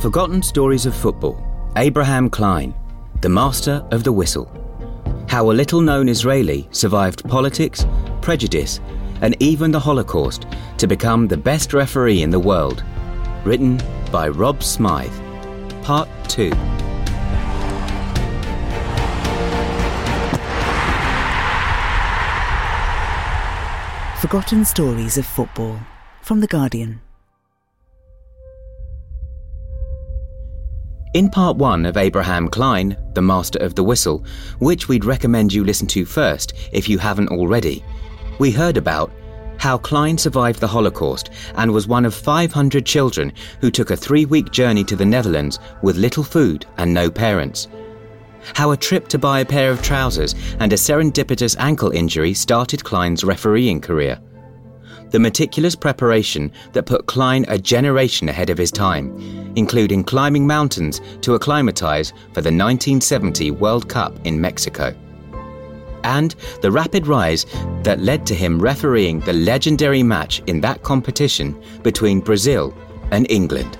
Forgotten Stories of Football Abraham Klein, the master of the whistle. How a little known Israeli survived politics, prejudice, and even the Holocaust to become the best referee in the world. Written by Rob Smyth. Part 2. Forgotten Stories of Football from The Guardian. In part one of Abraham Klein, The Master of the Whistle, which we'd recommend you listen to first if you haven't already, we heard about how Klein survived the Holocaust and was one of 500 children who took a three week journey to the Netherlands with little food and no parents. How a trip to buy a pair of trousers and a serendipitous ankle injury started Klein's refereeing career. The meticulous preparation that put Klein a generation ahead of his time, including climbing mountains to acclimatize for the 1970 World Cup in Mexico. And the rapid rise that led to him refereeing the legendary match in that competition between Brazil and England.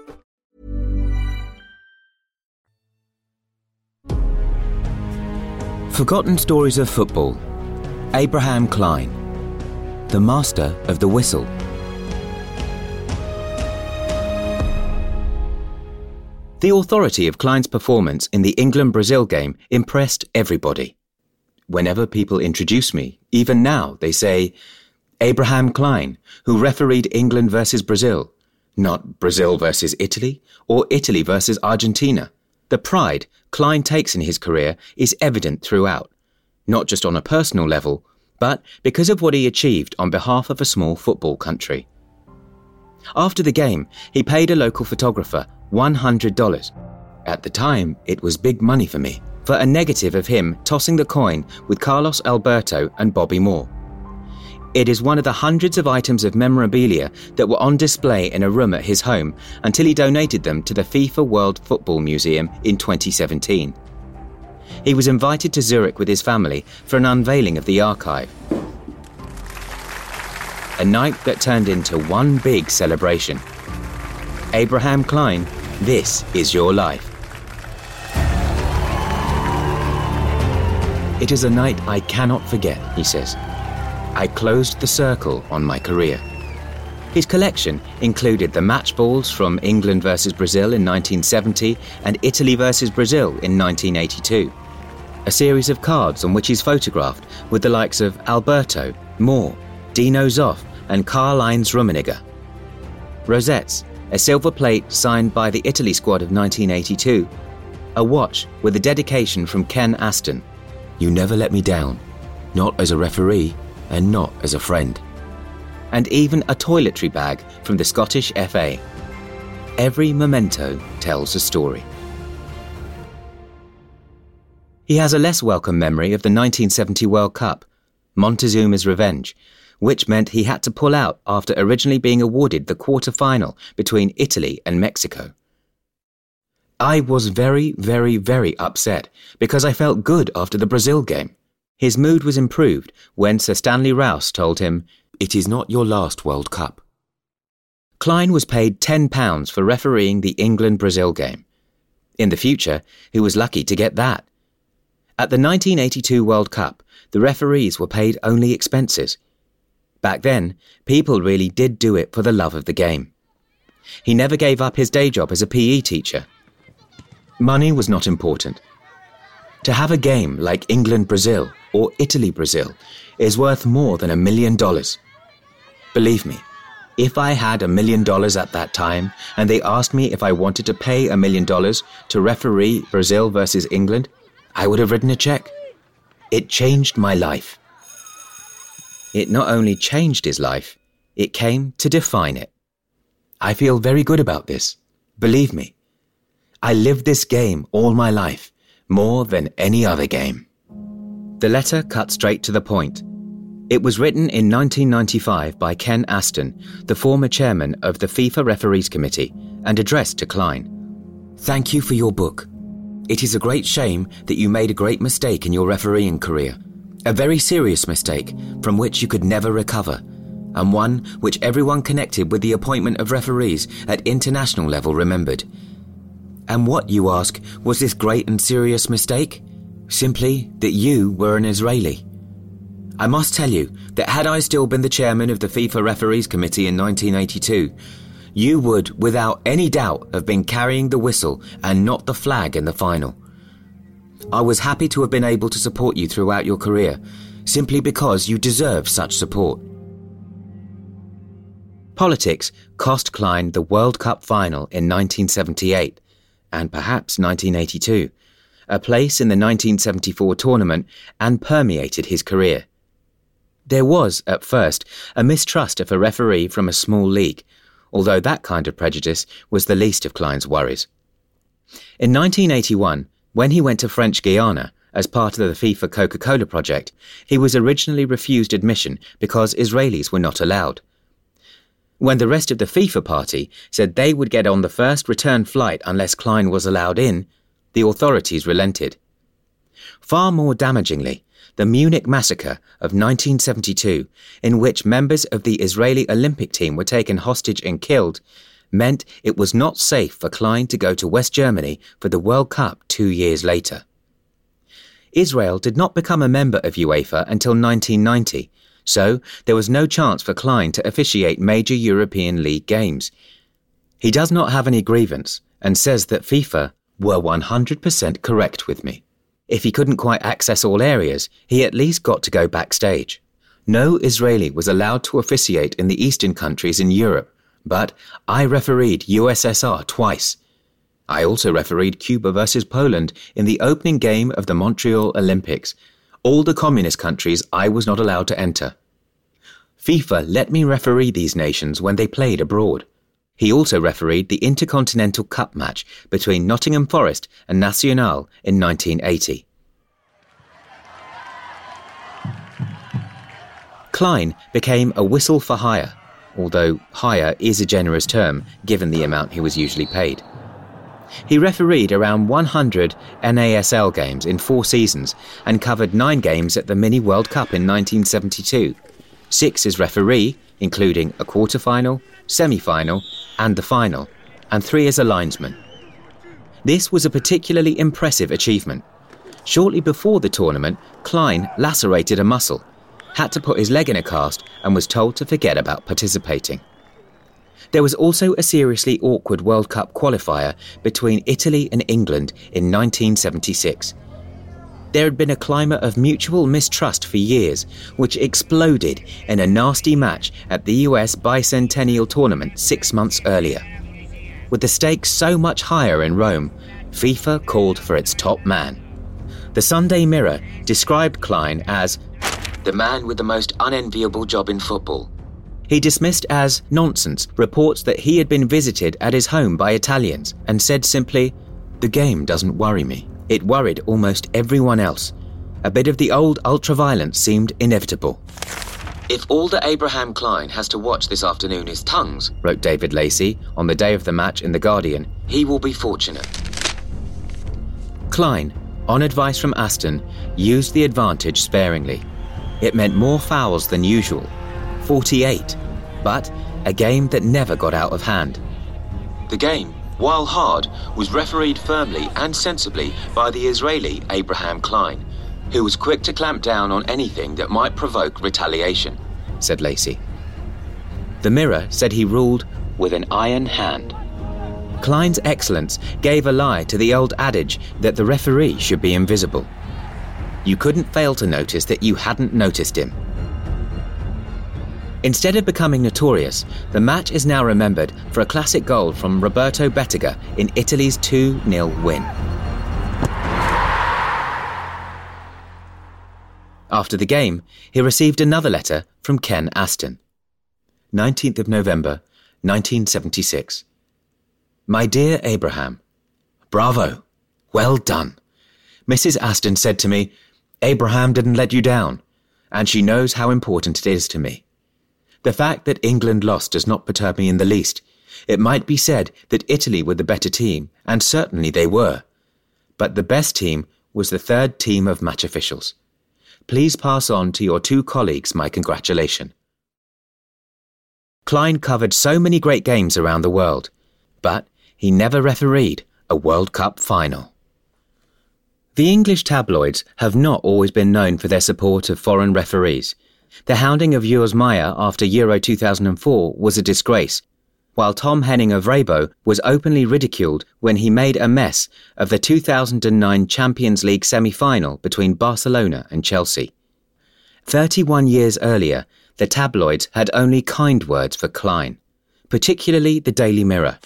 Forgotten Stories of Football Abraham Klein, the master of the whistle. The authority of Klein's performance in the England Brazil game impressed everybody. Whenever people introduce me, even now, they say, Abraham Klein, who refereed England versus Brazil, not Brazil versus Italy or Italy versus Argentina. The pride Klein takes in his career is evident throughout, not just on a personal level, but because of what he achieved on behalf of a small football country. After the game, he paid a local photographer $100. At the time, it was big money for me, for a negative of him tossing the coin with Carlos Alberto and Bobby Moore. It is one of the hundreds of items of memorabilia that were on display in a room at his home until he donated them to the FIFA World Football Museum in 2017. He was invited to Zurich with his family for an unveiling of the archive. A night that turned into one big celebration. Abraham Klein, this is your life. It is a night I cannot forget, he says. I closed the circle on my career. His collection included the match balls from England versus Brazil in 1970 and Italy versus Brazil in 1982. A series of cards on which he's photographed with the likes of Alberto, Moore, Dino Zoff, and Karl-Heinz Rummenigge. Rosettes, a silver plate signed by the Italy squad of 1982. A watch with a dedication from Ken Aston. You never let me down, not as a referee and not as a friend. And even a toiletry bag from the Scottish FA. Every memento tells a story. He has a less welcome memory of the 1970 World Cup, Montezuma's revenge, which meant he had to pull out after originally being awarded the quarter final between Italy and Mexico. I was very, very, very upset because I felt good after the Brazil game. His mood was improved when Sir Stanley Rouse told him, It is not your last World Cup. Klein was paid £10 for refereeing the England Brazil game. In the future, he was lucky to get that. At the 1982 World Cup, the referees were paid only expenses. Back then, people really did do it for the love of the game. He never gave up his day job as a PE teacher. Money was not important. To have a game like England Brazil or Italy Brazil is worth more than a million dollars. Believe me, if I had a million dollars at that time and they asked me if I wanted to pay a million dollars to referee Brazil versus England, I would have written a check. It changed my life. It not only changed his life, it came to define it. I feel very good about this. Believe me. I lived this game all my life, more than any other game. The letter cut straight to the point. It was written in 1995 by Ken Aston, the former chairman of the FIFA Referees Committee, and addressed to Klein. Thank you for your book. It is a great shame that you made a great mistake in your refereeing career. A very serious mistake from which you could never recover, and one which everyone connected with the appointment of referees at international level remembered. And what, you ask, was this great and serious mistake? Simply that you were an Israeli. I must tell you that had I still been the chairman of the FIFA Referees Committee in 1982, you would, without any doubt, have been carrying the whistle and not the flag in the final. I was happy to have been able to support you throughout your career, simply because you deserve such support. Politics cost Klein the World Cup final in 1978, and perhaps 1982, a place in the 1974 tournament, and permeated his career. There was, at first, a mistrust of a referee from a small league, although that kind of prejudice was the least of Klein's worries. In 1981, when he went to French Guiana as part of the FIFA Coca Cola project, he was originally refused admission because Israelis were not allowed. When the rest of the FIFA party said they would get on the first return flight unless Klein was allowed in, the authorities relented. Far more damagingly, the Munich massacre of 1972, in which members of the Israeli Olympic team were taken hostage and killed, meant it was not safe for Klein to go to West Germany for the World Cup two years later. Israel did not become a member of UEFA until 1990, so there was no chance for Klein to officiate major European League games. He does not have any grievance and says that FIFA were 100% correct with me. If he couldn't quite access all areas, he at least got to go backstage. No Israeli was allowed to officiate in the eastern countries in Europe, but I refereed USSR twice. I also refereed Cuba versus Poland in the opening game of the Montreal Olympics. All the communist countries I was not allowed to enter. FIFA let me referee these nations when they played abroad. He also refereed the Intercontinental Cup match between Nottingham Forest and Nacional in 1980. Klein became a whistle for hire, although hire is a generous term given the amount he was usually paid. He refereed around 100 NASL games in four seasons and covered nine games at the Mini World Cup in 1972, six as referee, including a quarter final, semi final, and the final, and three as a linesman. This was a particularly impressive achievement. Shortly before the tournament, Klein lacerated a muscle, had to put his leg in a cast, and was told to forget about participating. There was also a seriously awkward World Cup qualifier between Italy and England in 1976. There had been a climate of mutual mistrust for years, which exploded in a nasty match at the US Bicentennial Tournament six months earlier. With the stakes so much higher in Rome, FIFA called for its top man. The Sunday Mirror described Klein as the man with the most unenviable job in football. He dismissed as nonsense reports that he had been visited at his home by Italians and said simply, The game doesn't worry me. It worried almost everyone else. A bit of the old ultraviolence seemed inevitable. If all that Abraham Klein has to watch this afternoon is tongues, wrote David Lacey on the day of the match in The Guardian, he will be fortunate. Klein, on advice from Aston, used the advantage sparingly. It meant more fouls than usual 48, but a game that never got out of hand. The game while hard, was refereed firmly and sensibly by the Israeli Abraham Klein, who was quick to clamp down on anything that might provoke retaliation, said Lacey. The Mirror said he ruled with an iron hand. Klein's excellence gave a lie to the old adage that the referee should be invisible. You couldn't fail to notice that you hadn't noticed him. Instead of becoming notorious, the match is now remembered for a classic goal from Roberto Bettega in Italy's 2 0 win. After the game, he received another letter from Ken Aston. 19th of November, 1976. My dear Abraham, Bravo! Well done! Mrs. Aston said to me, Abraham didn't let you down, and she knows how important it is to me. The fact that England lost does not perturb me in the least. It might be said that Italy were the better team, and certainly they were. But the best team was the third team of match officials. Please pass on to your two colleagues my congratulation. Klein covered so many great games around the world, but he never refereed a World Cup final. The English tabloids have not always been known for their support of foreign referees. The hounding of Urs Meier after Euro 2004 was a disgrace, while Tom Henning Øvrebø was openly ridiculed when he made a mess of the 2009 Champions League semi final between Barcelona and Chelsea. 31 years earlier, the tabloids had only kind words for Klein, particularly the Daily Mirror.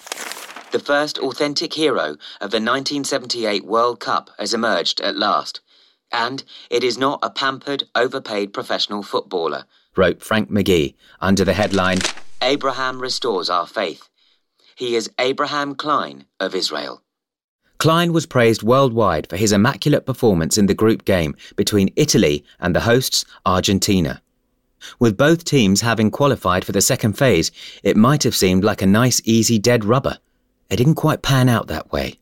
The first authentic hero of the 1978 World Cup has emerged at last. And it is not a pampered, overpaid professional footballer, wrote Frank McGhee under the headline Abraham Restores Our Faith. He is Abraham Klein of Israel. Klein was praised worldwide for his immaculate performance in the group game between Italy and the hosts, Argentina. With both teams having qualified for the second phase, it might have seemed like a nice, easy dead rubber. It didn't quite pan out that way.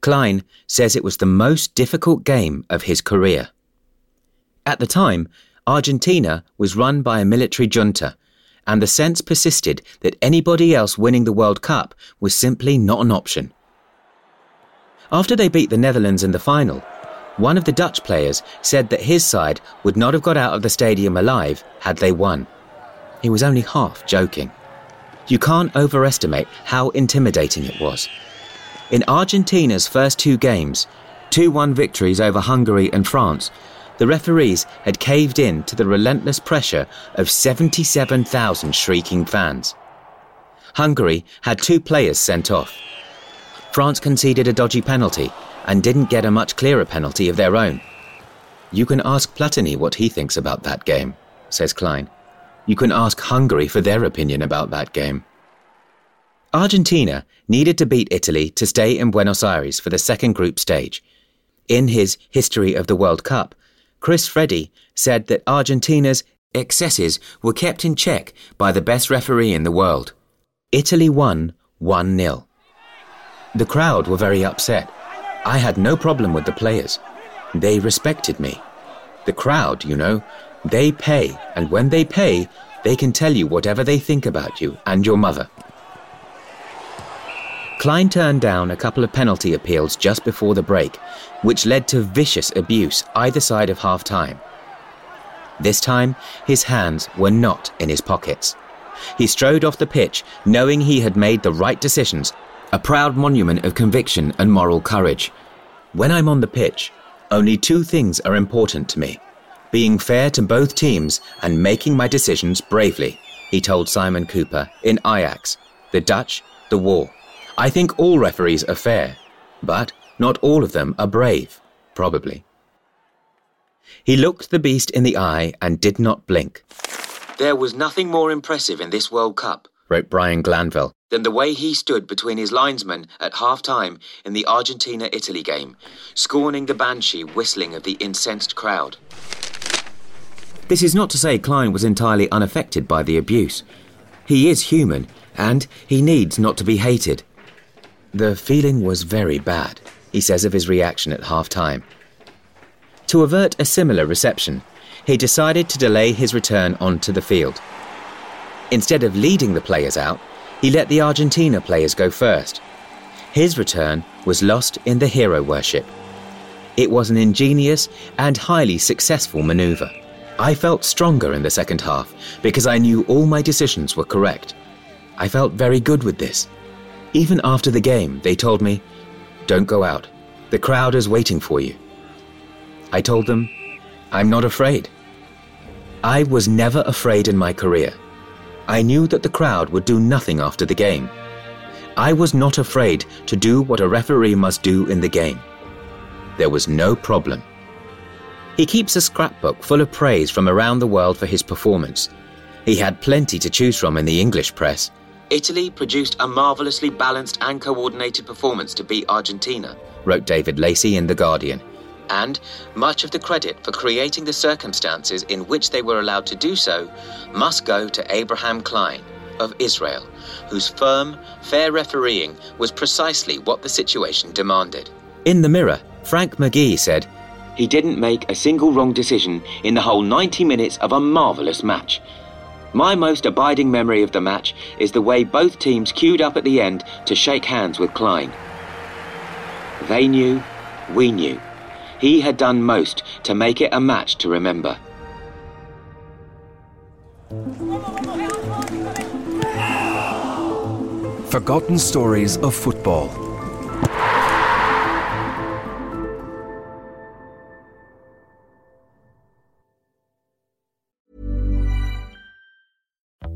Klein says it was the most difficult game of his career. At the time, Argentina was run by a military junta, and the sense persisted that anybody else winning the World Cup was simply not an option. After they beat the Netherlands in the final, one of the Dutch players said that his side would not have got out of the stadium alive had they won. He was only half joking. You can't overestimate how intimidating it was. In Argentina's first two games, 2 1 victories over Hungary and France, the referees had caved in to the relentless pressure of 77,000 shrieking fans. Hungary had two players sent off. France conceded a dodgy penalty and didn't get a much clearer penalty of their own. You can ask Platini what he thinks about that game, says Klein. You can ask Hungary for their opinion about that game. Argentina needed to beat Italy to stay in Buenos Aires for the second group stage. In his History of the World Cup, Chris Freddi said that Argentina's excesses were kept in check by the best referee in the world. Italy won 1 0. The crowd were very upset. I had no problem with the players. They respected me. The crowd, you know, they pay, and when they pay, they can tell you whatever they think about you and your mother. Klein turned down a couple of penalty appeals just before the break, which led to vicious abuse either side of half time. This time, his hands were not in his pockets. He strode off the pitch, knowing he had made the right decisions, a proud monument of conviction and moral courage. When I'm on the pitch, only two things are important to me being fair to both teams and making my decisions bravely, he told Simon Kuper in Ajax, the Dutch, the war. I think all referees are fair, but not all of them are brave, probably. He looked the beast in the eye and did not blink. There was nothing more impressive in this World Cup, wrote Brian Glanville, than the way he stood between his linesmen at half time in the Argentina Italy game, scorning the banshee whistling of the incensed crowd. This is not to say Klein was entirely unaffected by the abuse. He is human, and he needs not to be hated. The feeling was very bad, he says of his reaction at half time. To avert a similar reception, he decided to delay his return onto the field. Instead of leading the players out, he let the Argentina players go first. His return was lost in the hero worship. It was an ingenious and highly successful maneuver. I felt stronger in the second half because I knew all my decisions were correct. I felt very good with this. Even after the game, they told me, Don't go out. The crowd is waiting for you. I told them, I'm not afraid. I was never afraid in my career. I knew that the crowd would do nothing after the game. I was not afraid to do what a referee must do in the game. There was no problem. He keeps a scrapbook full of praise from around the world for his performance. He had plenty to choose from in the English press. Italy produced a marvellously balanced and coordinated performance to beat Argentina, wrote David Lacey in The Guardian. And much of the credit for creating the circumstances in which they were allowed to do so must go to Abraham Klein of Israel, whose firm, fair refereeing was precisely what the situation demanded. In the Mirror, Frank McGhee said, he didn't make a single wrong decision in the whole 90 minutes of a marvellous match. My most abiding memory of the match is the way both teams queued up at the end to shake hands with Klein. They knew, we knew. He had done most to make it a match to remember. Forgotten stories of football.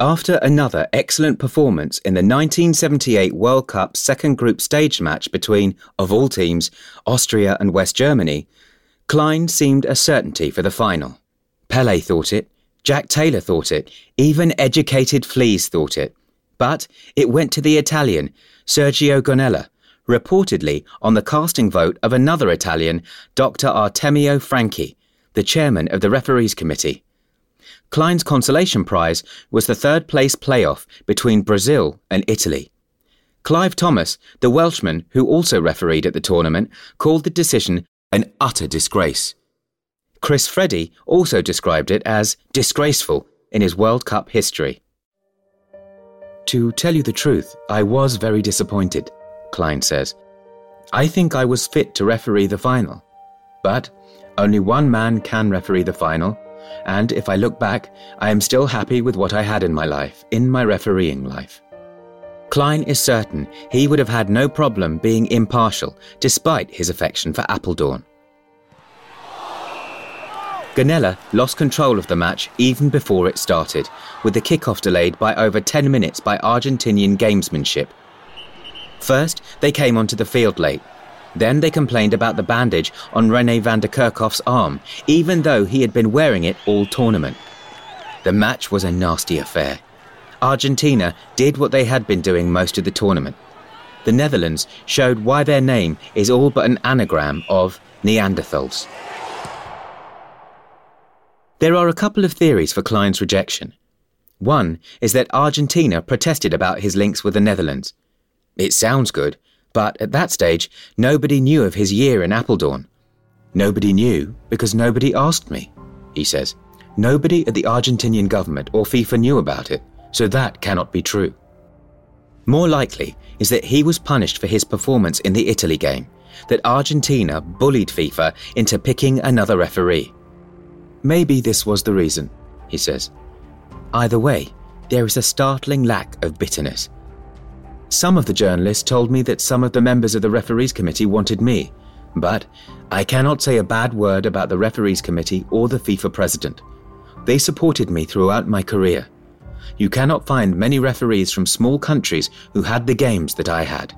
After another excellent performance in the 1978 World Cup second group stage match between, of all teams, Austria and West Germany, Klein seemed a certainty for the final. Pele thought it, Jack Taylor thought it, even educated fleas thought it. But it went to the Italian, Sergio Gonella, reportedly on the casting vote of another Italian, Dr. Artemio Franchi, the chairman of the referees committee. Klein's consolation prize was the third place playoff between Brazil and Italy. Clive Thomas, the Welshman who also refereed at the tournament, called the decision an utter disgrace. Chris Freddi also described it as disgraceful in his World Cup history. To tell you the truth, I was very disappointed, Klein says. I think I was fit to referee the final. But only one man can referee the final, and if I look back, I am still happy with what I had in my life, in my refereeing life. Klein is certain he would have had no problem being impartial despite his affection for Apeldoorn. Gonella lost control of the match even before it started, with the kickoff delayed by over 10 minutes by Argentinian gamesmanship. First, they came onto the field late. Then they complained about the bandage on Rene van der Kerkhof's arm, even though he had been wearing it all tournament. The match was a nasty affair. Argentina did what they had been doing most of the tournament. The Netherlands showed why their name is all but an anagram of Neanderthals. There are a couple of theories for Klein's rejection. One is that Argentina protested about his links with the Netherlands. It sounds good, but at that stage, nobody knew of his year in Apeldoorn. Nobody knew because nobody asked me, he says. Nobody at the Argentinian government or FIFA knew about it, so that cannot be true. More likely is that he was punished for his performance in the Italy game, that Argentina bullied FIFA into picking another referee. Maybe this was the reason, he says. Either way, there is a startling lack of bitterness. Some of the journalists told me that some of the members of the referees committee wanted me, but I cannot say a bad word about the referees committee or the FIFA president. They supported me throughout my career. you cannot find many referees from small countries who had the games that I had.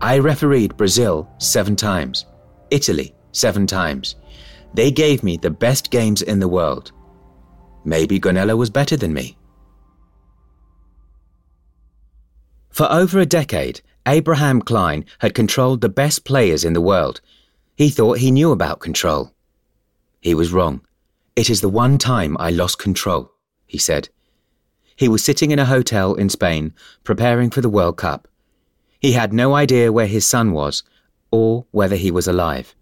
I refereed Brazil seven times, Italy seven times. They gave me the best games in the world. Maybe Gonella was better than me. For over a decade, Abraham Klein had controlled the best players in the world. He thought he knew about control. He was wrong. It is the one time I lost control, he said. He was sitting in a hotel in Spain, preparing for the World Cup. He had no idea where his son was, or whether he was alive.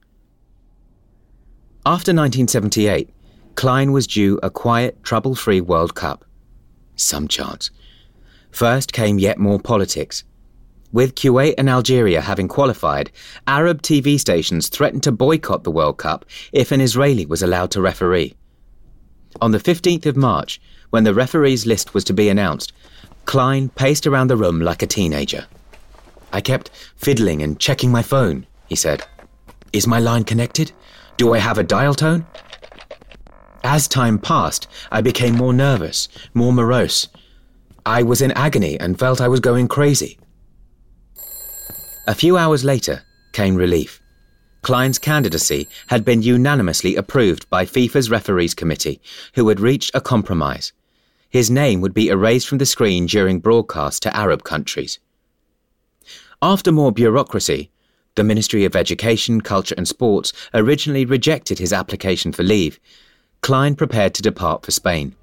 After 1978, Klein was due a quiet, trouble free World Cup. Some chance. First came yet more politics. With Kuwait and Algeria having qualified, Arab TV stations threatened to boycott the World Cup if an Israeli was allowed to referee. On the 15th of March, when the referees' list was to be announced, Klein paced around the room like a teenager. I kept fiddling and checking my phone, he said. Is my line connected? Do I have a dial tone? As time passed, I became more nervous, more morose. I was in agony and felt I was going crazy. A few hours later came relief. Klein's candidacy had been unanimously approved by FIFA's referees committee, who had reached a compromise. His name would be erased from the screen during broadcast to Arab countries. After more bureaucracy, the Ministry of Education, Culture and Sports originally rejected his application for leave. Klein prepared to depart for Spain.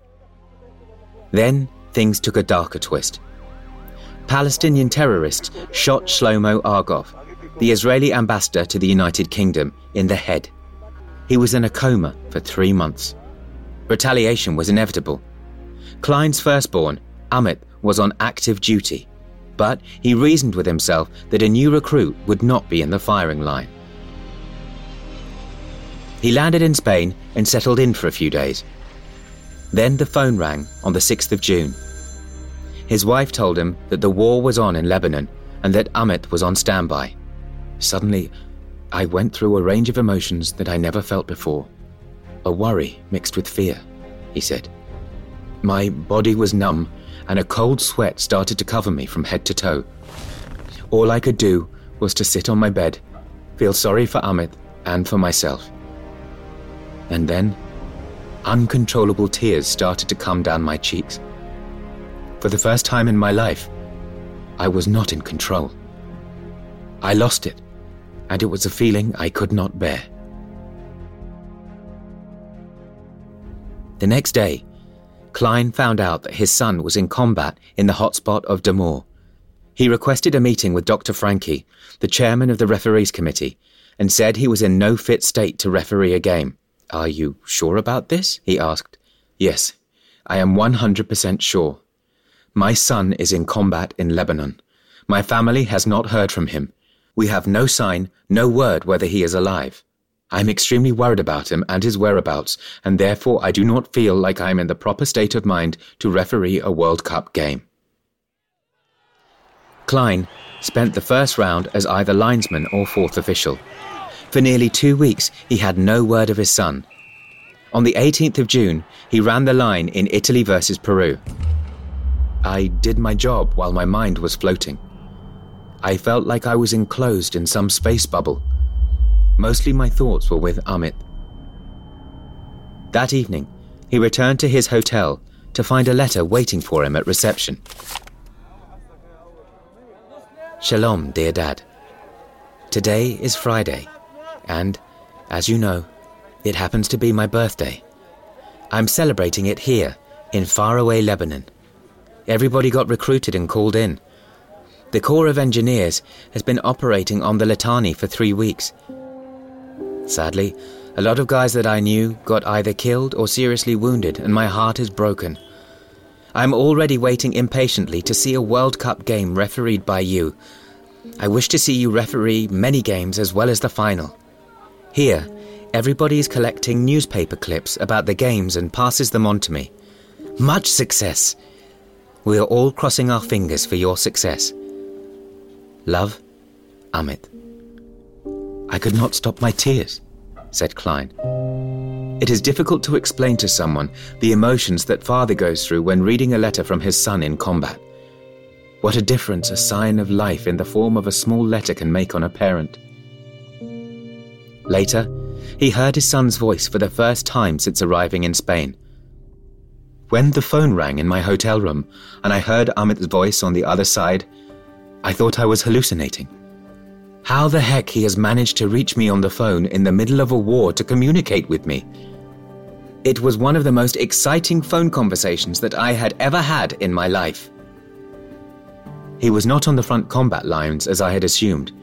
Then things took a darker twist. Palestinian terrorists shot Shlomo Argov, the Israeli ambassador to the United Kingdom, in the head. He was in a coma for three months. Retaliation was inevitable. Klein's firstborn, Amit, was on active duty, but he reasoned with himself that a new recruit would not be in the firing line. He landed in Spain and settled in for a few days. Then the phone rang on the 6th of June. His wife told him that the war was on in Lebanon and that Amit was on standby. Suddenly, I went through a range of emotions that I never felt before. A worry mixed with fear, he said. My body was numb, and a cold sweat started to cover me from head to toe. All I could do was to sit on my bed, feel sorry for Amit and for myself. And then, uncontrollable tears started to come down my cheeks. For the first time in my life, I was not in control. I lost it, and it was a feeling I could not bear. The next day, Klein found out that his son was in combat in the hotspot of Damour. He requested a meeting with Dr. Franchi, the chairman of the referees committee, and said he was in no fit state to referee a game. Are you sure about this? he asked. Yes, I am 100% sure. My son is in combat in Lebanon. My family has not heard from him. We have no sign, no word whether he is alive. I am extremely worried about him and his whereabouts, and therefore I do not feel like I am in the proper state of mind to referee a World Cup game. Klein spent the first round as either linesman or fourth official. For nearly two weeks, he had no word of his son. On the 18th of June, he ran the line in Italy versus Peru. I did my job while my mind was floating. I felt like I was enclosed in some space bubble. Mostly my thoughts were with Amit. That evening, he returned to his hotel to find a letter waiting for him at reception. Shalom, dear Dad. Today is Friday, and, as you know, it happens to be my birthday. I'm celebrating it here, in faraway Lebanon. Everybody got recruited and called in. The Corps of Engineers has been operating on the Litani for three weeks. Sadly, a lot of guys that I knew got either killed or seriously wounded, and my heart is broken. I'm already waiting impatiently to see a World Cup game refereed by you. I wish to see you referee many games as well as the final. Here, everybody is collecting newspaper clips about the games and passes them on to me. Much success! We are all crossing our fingers for your success. Love, Amit. I could not stop my tears, said Klein. It is difficult to explain to someone the emotions that father goes through when reading a letter from his son in combat. What a difference a sign of life in the form of a small letter can make on a parent. Later, he heard his son's voice for the first time since arriving in Spain. When the phone rang in my hotel room and I heard Amit's voice on the other side, I thought I was hallucinating. How the heck he has managed to reach me on the phone in the middle of a war to communicate with me? It was one of the most exciting phone conversations that I had ever had in my life. He was not on the front combat lines as I had assumed,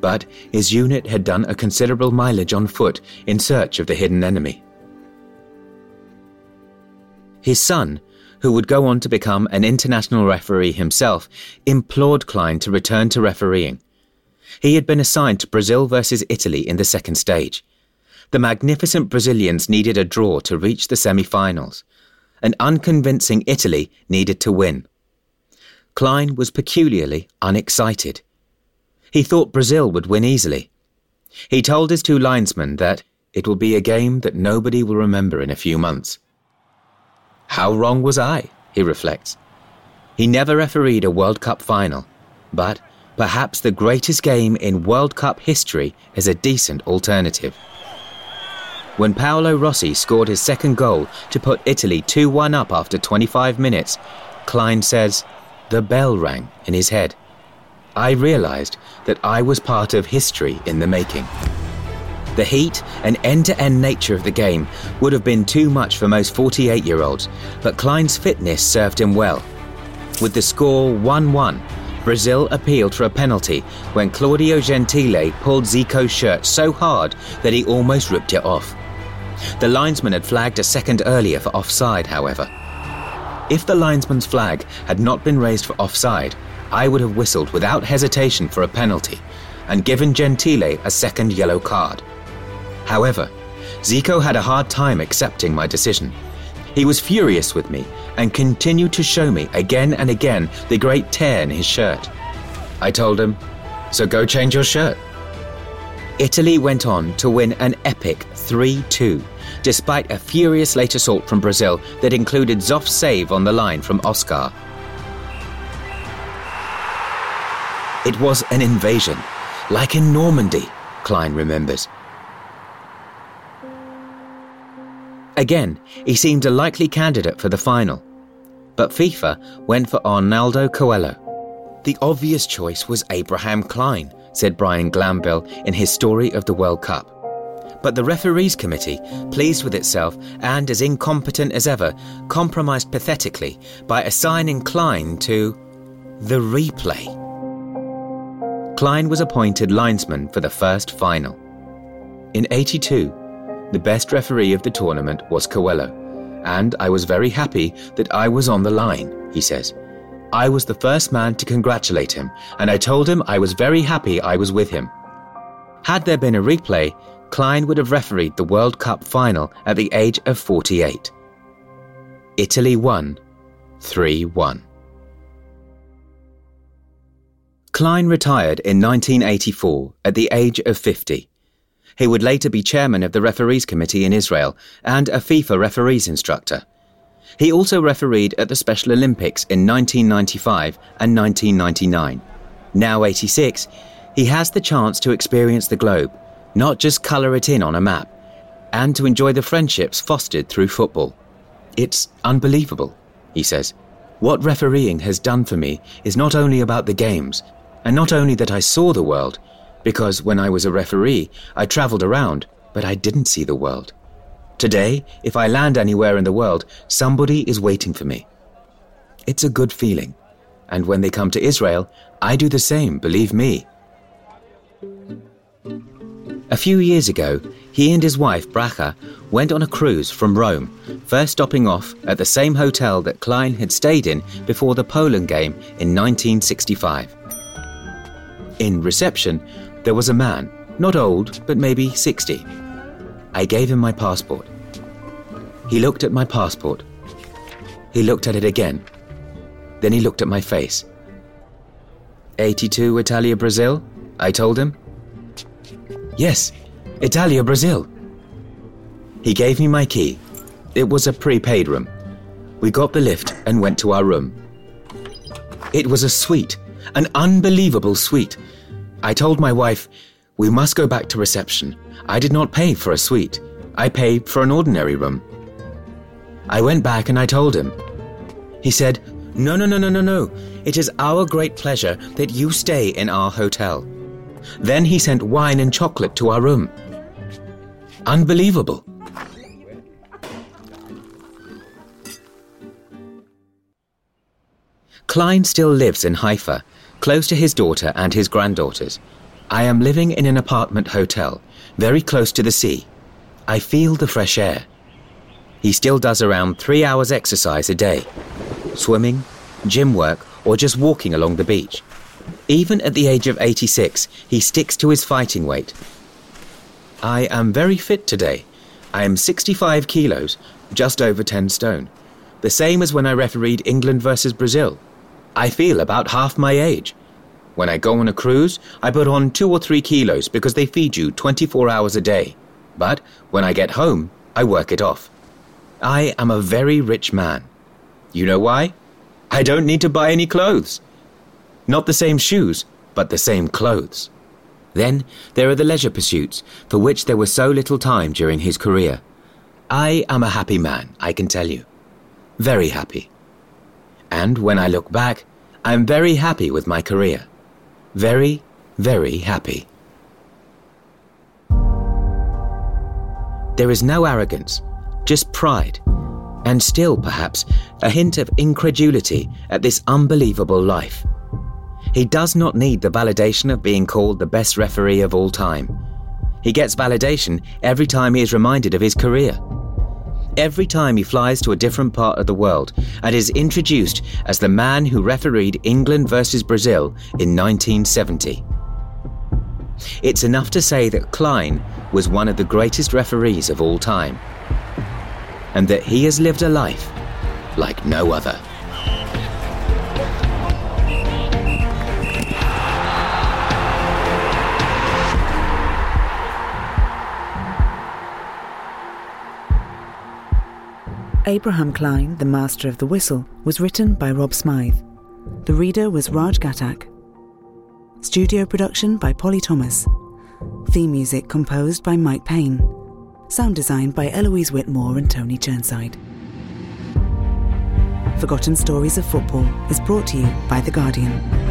but his unit had done a considerable mileage on foot in search of the hidden enemy. His son, who would go on to become an international referee himself, implored Klein to return to refereeing. He had been assigned to Brazil versus Italy in the second stage. The magnificent Brazilians needed a draw to reach the semi finals. An unconvincing Italy needed to win. Klein was peculiarly unexcited. He thought Brazil would win easily. He told his two linesmen that it will be a game that nobody will remember in a few months. How wrong was I? he reflects. He never refereed a World Cup final, but perhaps the greatest game in World Cup history is a decent alternative. When Paolo Rossi scored his second goal to put Italy 2 1 up after 25 minutes, Klein says, The bell rang in his head. I realised that I was part of history in the making. The heat and end to end nature of the game would have been too much for most 48 year olds, but Klein's fitness served him well. With the score 1 1, Brazil appealed for a penalty when Claudio Gentile pulled Zico's shirt so hard that he almost ripped it off. The linesman had flagged a second earlier for offside, however. If the linesman's flag had not been raised for offside, I would have whistled without hesitation for a penalty and given Gentile a second yellow card. However, Zico had a hard time accepting my decision. He was furious with me and continued to show me again and again the great tear in his shirt. I told him, So go change your shirt. Italy went on to win an epic 3 2, despite a furious late assault from Brazil that included Zoff's save on the line from Oscar. It was an invasion, like in Normandy, Klein remembers. Again, he seemed a likely candidate for the final. But FIFA went for Arnaldo Coelho. The obvious choice was Abraham Klein, said Brian Glanville in his story of the World Cup. But the referees committee, pleased with itself and as incompetent as ever, compromised pathetically by assigning Klein to the replay. Klein was appointed linesman for the first final. In 82, the best referee of the tournament was Coelho, and I was very happy that I was on the line, he says. I was the first man to congratulate him, and I told him I was very happy I was with him. Had there been a replay, Klein would have refereed the World Cup final at the age of 48. Italy won 3 1. Klein retired in 1984 at the age of 50. He would later be chairman of the referees committee in Israel and a FIFA referees instructor. He also refereed at the Special Olympics in 1995 and 1999. Now 86, he has the chance to experience the globe, not just colour it in on a map, and to enjoy the friendships fostered through football. It's unbelievable, he says. What refereeing has done for me is not only about the games, and not only that I saw the world, because when I was a referee, I travelled around, but I didn't see the world. Today, if I land anywhere in the world, somebody is waiting for me. It's a good feeling. And when they come to Israel, I do the same, believe me. A few years ago, he and his wife, Bracha, went on a cruise from Rome, first stopping off at the same hotel that Klein had stayed in before the Poland game in 1965. In reception, there was a man, not old, but maybe 60. I gave him my passport. He looked at my passport. He looked at it again. Then he looked at my face. 82 Italia Brazil? I told him. Yes, Italia Brazil. He gave me my key. It was a prepaid room. We got the lift and went to our room. It was a suite, an unbelievable suite. I told my wife, We must go back to reception. I did not pay for a suite, I paid for an ordinary room. I went back and I told him. He said, No, no, no, no, no, no. It is our great pleasure that you stay in our hotel. Then he sent wine and chocolate to our room. Unbelievable. Klein still lives in Haifa, close to his daughter and his granddaughters. I am living in an apartment hotel, very close to the sea. I feel the fresh air. He still does around three hours exercise a day swimming, gym work, or just walking along the beach. Even at the age of 86, he sticks to his fighting weight. I am very fit today. I am 65 kilos, just over 10 stone. The same as when I refereed England versus Brazil. I feel about half my age. When I go on a cruise, I put on two or three kilos because they feed you 24 hours a day. But when I get home, I work it off. I am a very rich man. You know why? I don't need to buy any clothes. Not the same shoes, but the same clothes. Then there are the leisure pursuits, for which there was so little time during his career. I am a happy man, I can tell you. Very happy. And when I look back, I am very happy with my career. Very, very happy. There is no arrogance, just pride and still, perhaps, a hint of incredulity at this unbelievable life. He does not need the validation of being called the best referee of all time. He gets validation every time he is reminded of his career. Every time he flies to a different part of the world and is introduced as the man who refereed England versus Brazil in 1970. It's enough to say that Klein was one of the greatest referees of all time and that he has lived a life like no other. Abraham Klein, The Master of the Whistle, was written by Rob Smyth. The reader was Raj Ghatak. Studio production by Polly Thomas. Theme music composed by Mike Payne. Sound design by Eloise Whitmore and Tony Churnside. Forgotten Stories of Football is brought to you by The Guardian.